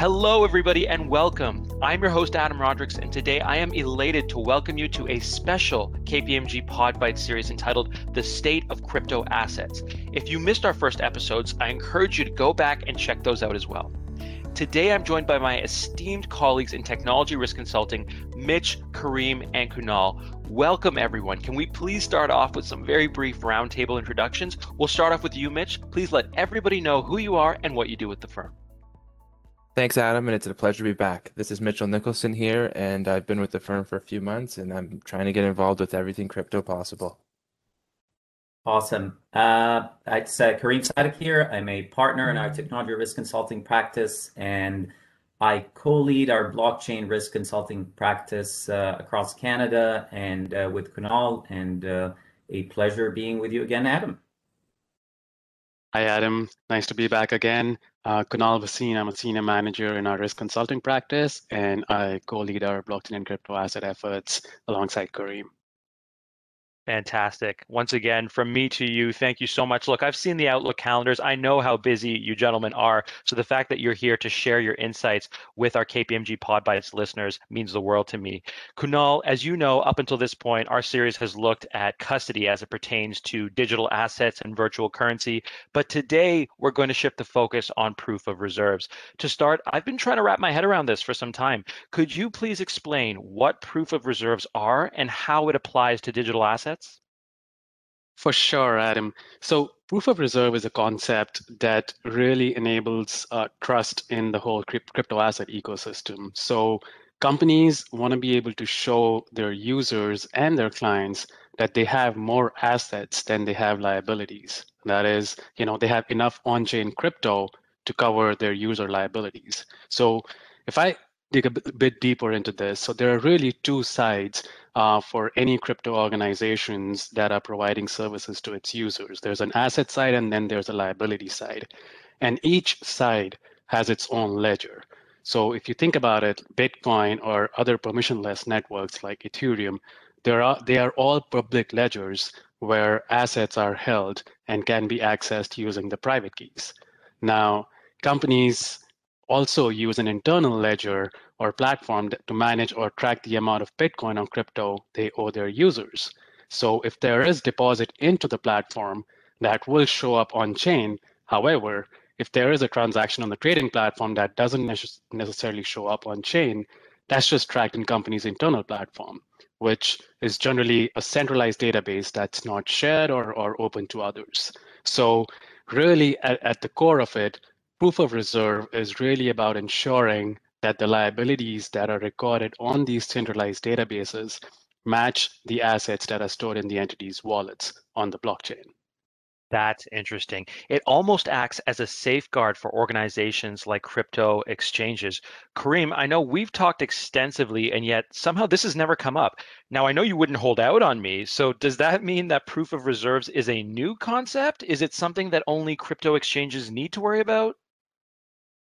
Hello, everybody, and welcome. I'm your host, Adam Rodricks, and today I am elated to welcome you to a special KPMG Podbite series entitled The State of Crypto Assets. If you missed our first episodes, I encourage you to go back and check those out as well. Today, I'm joined by my esteemed colleagues in technology risk consulting, Mitch, Kareem, and Kunal. Welcome, everyone. Can we please start off with some very brief roundtable introductions? We'll start off with you, Mitch. Please let everybody know who you are and what you do with the firm. Thanks, Adam, and it's a pleasure to be back. This is Mitchell Nicholson here, and I've been with the firm for a few months, and I'm trying to get involved with everything crypto possible. Awesome. Uh, it's uh, Kareem Sadek here. I'm a partner in our technology risk consulting practice, and I co-lead our blockchain risk consulting practice uh, across Canada and uh, with Kunal, and uh, a pleasure being with you again, Adam. Hi, Adam. Nice to be back again. Uh, Kunal Bhasin, I'm a senior manager in our risk consulting practice, and I co-lead our blockchain and crypto asset efforts alongside Kareem. Fantastic. Once again, from me to you, thank you so much. Look, I've seen the Outlook calendars. I know how busy you gentlemen are. So the fact that you're here to share your insights with our KPMG Podbites listeners means the world to me. Kunal, as you know, up until this point, our series has looked at custody as it pertains to digital assets and virtual currency. But today, we're going to shift the focus on proof of reserves. To start, I've been trying to wrap my head around this for some time. Could you please explain what proof of reserves are and how it applies to digital assets? For sure, Adam. So proof of reserve is a concept that really enables uh, trust in the whole crypto asset ecosystem. So companies want to be able to show their users and their clients that they have more assets than they have liabilities. That is, you know, they have enough on-chain crypto to cover their user liabilities. So if I dig a bit deeper into this, so there are really two sides uh, for any crypto organizations that are providing services to its users. There's an asset side and then there's a liability side. And each side has its own ledger. So if you think about it, Bitcoin or other permissionless networks like Ethereum, there are, they are all public ledgers where assets are held and can be accessed using the private keys. Now, companies also use an internal ledger or platform to manage or track the amount of Bitcoin on crypto they owe their users. So if there is deposit into the platform, that will show up on chain. However, if there is a transaction on the trading platform that doesn't necessarily show up on chain, that's just tracked in company's internal platform, which is generally a centralized database that's not shared or, or open to others. So really at, at the core of it, proof of reserve is really about ensuring that the liabilities that are recorded on these centralized databases match the assets that are stored in the entity's wallets on the blockchain. That's interesting. It almost acts as a safeguard for organizations like crypto exchanges. Kareem, I know we've talked extensively, and yet somehow this has never come up. Now, I know you wouldn't hold out on me. So, does that mean that proof of reserves is a new concept? Is it something that only crypto exchanges need to worry about?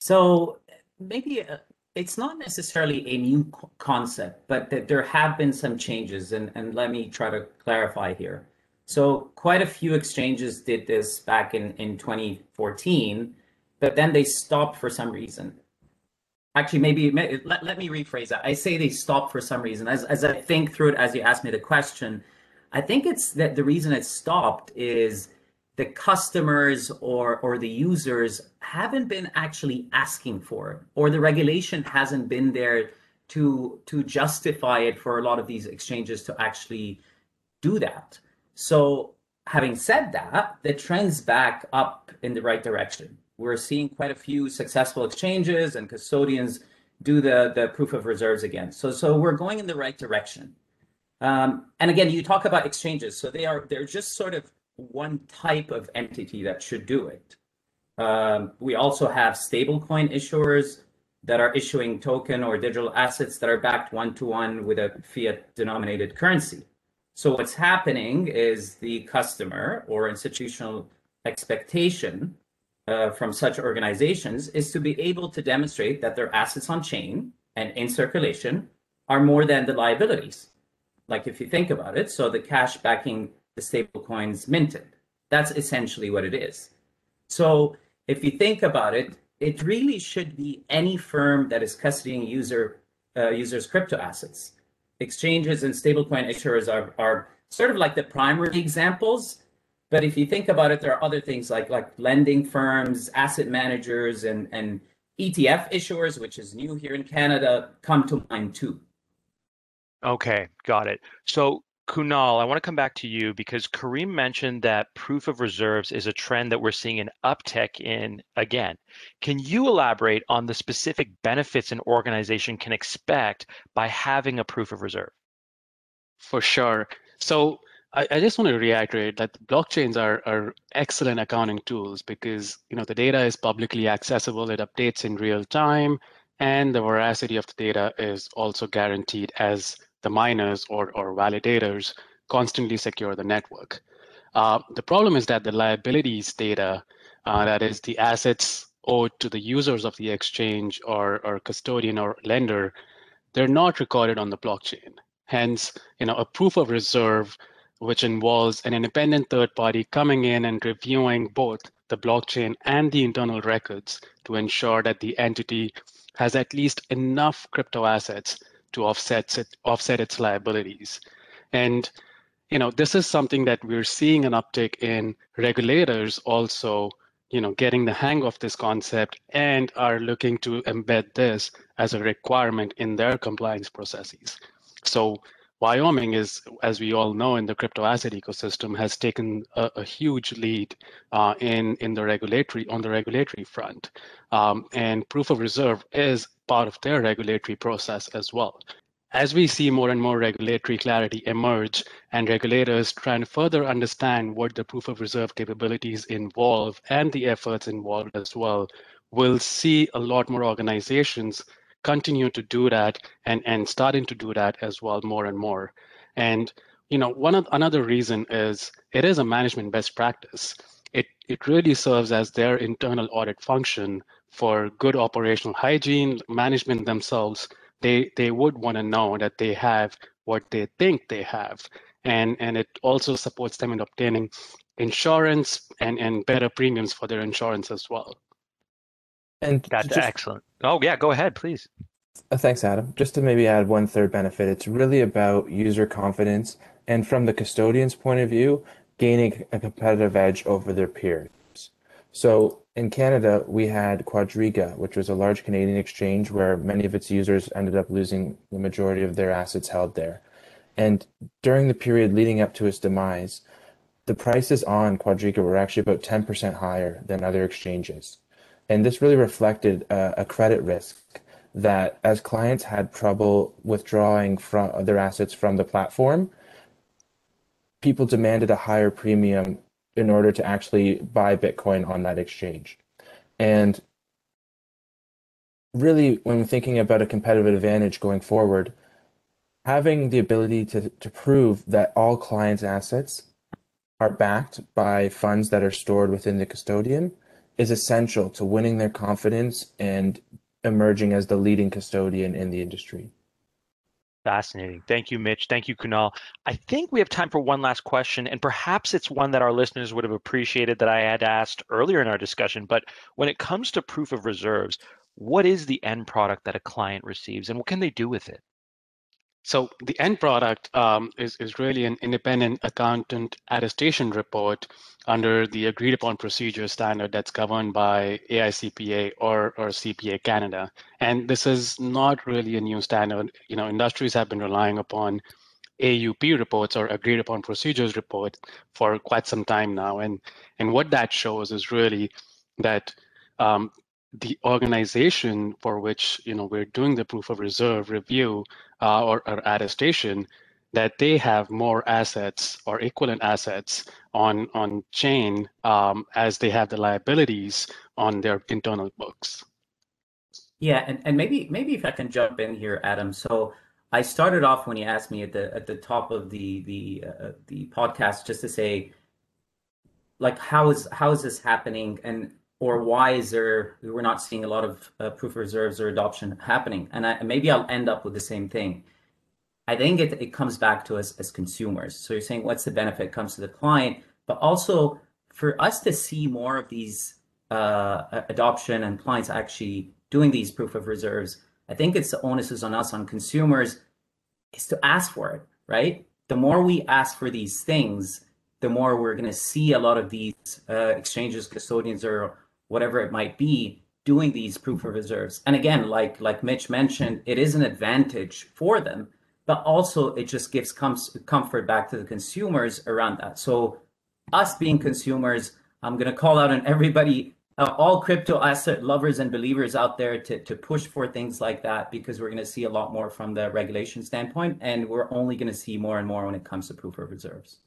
So, maybe uh, it's not necessarily a new concept, but that there have been some changes, and, and let me try to clarify here. So quite a few exchanges did this back in, in 2014, but then they stopped for some reason. Actually, maybe let, let me rephrase that. I say they stopped for some reason. As, as I think through it, as you asked me the question, I think it's that the reason it stopped is the customers or or the users haven't been actually asking for it or the regulation hasn't been there to to justify it for a lot of these exchanges to actually do that. So having said that the trends back up in the right direction. We're seeing quite a few successful exchanges and custodians do the the proof of reserves again. So so we're going in the right direction. Um, and again you talk about exchanges. So they are they're just sort of one type of entity that should do it. Um, we also have stablecoin issuers that are issuing token or digital assets that are backed one to one with a fiat denominated currency. So what's happening is the customer or institutional expectation uh, from such organizations is to be able to demonstrate that their assets on chain and in circulation are more than the liabilities. Like if you think about it, so the cash backing the stablecoins minted. That's essentially what it is. So if you think about it, it really should be any firm that is custodying user uh, users' crypto assets. Exchanges and stablecoin issuers are, are sort of like the primary examples. But if you think about it, there are other things like like lending firms, asset managers, and and ETF issuers, which is new here in Canada, come to mind too. Okay, got it. So Kunal, I want to come back to you because Kareem mentioned that proof of reserves is a trend that we're seeing an uptick in again. Can you elaborate on the specific benefits an organization can expect by having a proof of reserve? For sure. So I, I just want to reiterate that blockchains are, are excellent accounting tools because you know the data is publicly accessible, it updates in real time, and the veracity of the data is also guaranteed as the miners or, or validators constantly secure the network. Uh, the problem is that the liabilities data, uh, that is the assets owed to the users of the exchange or, or custodian or lender, they're not recorded on the blockchain. Hence, you know, a proof of reserve, which involves an independent third party coming in and reviewing both the blockchain and the internal records to ensure that the entity has at least enough crypto assets to offset it, offset its liabilities. And you know, this is something that we're seeing an uptick in regulators also, you know, getting the hang of this concept and are looking to embed this as a requirement in their compliance processes. So Wyoming is, as we all know, in the crypto asset ecosystem, has taken a, a huge lead uh, in in the regulatory on the regulatory front, um, and proof of reserve is part of their regulatory process as well. As we see more and more regulatory clarity emerge and regulators trying to further understand what the proof of reserve capabilities involve and the efforts involved as well, we'll see a lot more organizations continue to do that and and starting to do that as well more and more. And you know one of another reason is it is a management best practice. It it really serves as their internal audit function for good operational hygiene management themselves. They they would want to know that they have what they think they have. And and it also supports them in obtaining insurance and and better premiums for their insurance as well and that's just, excellent. Oh yeah, go ahead, please. Uh, thanks, Adam. Just to maybe add one third benefit, it's really about user confidence and from the custodian's point of view, gaining a competitive edge over their peers. So in Canada, we had Quadriga, which was a large Canadian exchange where many of its users ended up losing the majority of their assets held there. And during the period leading up to its demise, the prices on Quadriga were actually about 10% higher than other exchanges. And this really reflected a, credit risk that as clients had trouble withdrawing from their assets from the platform, people demanded a higher premium in order to actually buy Bitcoin on that exchange. And really, when thinking about a competitive advantage going forward, having the ability to, to prove that all clients' assets are backed by funds that are stored within the custodian is essential to winning their confidence and emerging as the leading custodian in the industry. Fascinating. Thank you, Mitch. Thank you, Kunal. I think we have time for one last question, and perhaps it's one that our listeners would have appreciated that I had asked earlier in our discussion. But when it comes to proof of reserves, what is the end product that a client receives, and what can they do with it? So the end product um, is, is really an independent accountant attestation report under the agreed upon procedure standard that's governed by AICPA or, or CPA Canada. And this is not really a new standard. You know, industries have been relying upon AUP reports or agreed upon procedures report for quite some time now. And, and what that shows is really that um, the organization for which you know we're doing the proof of reserve review uh, or, or attestation that they have more assets or equivalent assets on on chain um, as they have the liabilities on their internal books. Yeah, and, and maybe maybe if I can jump in here, Adam. So I started off when you asked me at the at the top of the the uh, the podcast just to say, like, how is how is this happening, and or why is there we're not seeing a lot of uh, proof of reserves or adoption happening? And I, maybe I'll end up with the same thing. I think it, it comes back to us as consumers. So you're saying what's the benefit comes to the client, but also for us to see more of these uh, adoption and clients actually doing these proof of reserves, I think it's the onus is on us, on consumers, is to ask for it, right? The more we ask for these things, the more we're going to see a lot of these uh, exchanges, custodians, or whatever it might be, doing these proof of reserves. And again, like like Mitch mentioned, it is an advantage for them, but also it just gives com- comfort back to the consumers around that. So us being consumers, I'm going to call out on everybody, uh, all crypto asset lovers and believers out there to, to push for things like that because we're going to see a lot more from the regulation standpoint. And we're only going to see more and more when it comes to proof of reserves.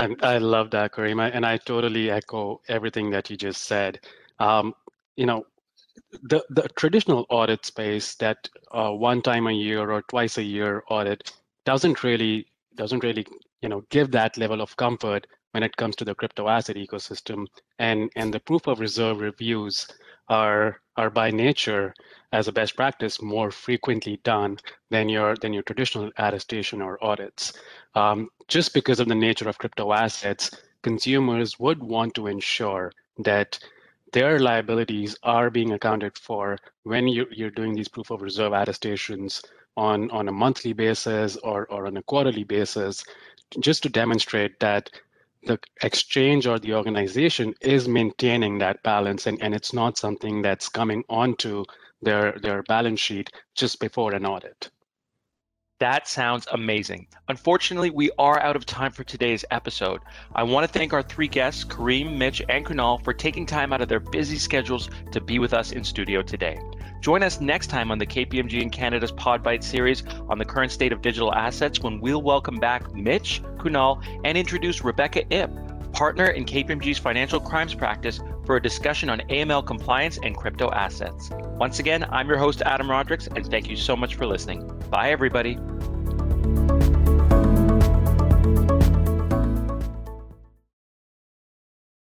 I, I love that, Kareem, and I totally echo everything that you just said. Um, you know, the the traditional audit space that uh, one time a year or twice a year audit doesn't really doesn't really you know give that level of comfort when it comes to the crypto asset ecosystem and and the proof of reserve reviews are are by nature as a best practice more frequently done than your than your traditional attestation or audits. Um, just because of the nature of crypto assets consumers would want to ensure that their liabilities are being accounted for when you, you're doing these proof of reserve attestations on, on a monthly basis or, or on a quarterly basis, just to demonstrate that the exchange or the organization is maintaining that balance and, and it's not something that's coming onto their, their balance sheet just before an audit. That sounds amazing. Unfortunately, we are out of time for today's episode. I want to thank our three guests, Kareem, Mitch, and Kunal, for taking time out of their busy schedules to be with us in studio today. Join us next time on the KPMG in Canada's Podbite series on the current state of digital assets when we'll welcome back Mitch, Kunal, and introduce Rebecca Ip, partner in KPMG's financial crimes practice, for a discussion on AML compliance and crypto assets. Once again, I'm your host, Adam Rodricks, and thank you so much for listening. Bye, everybody.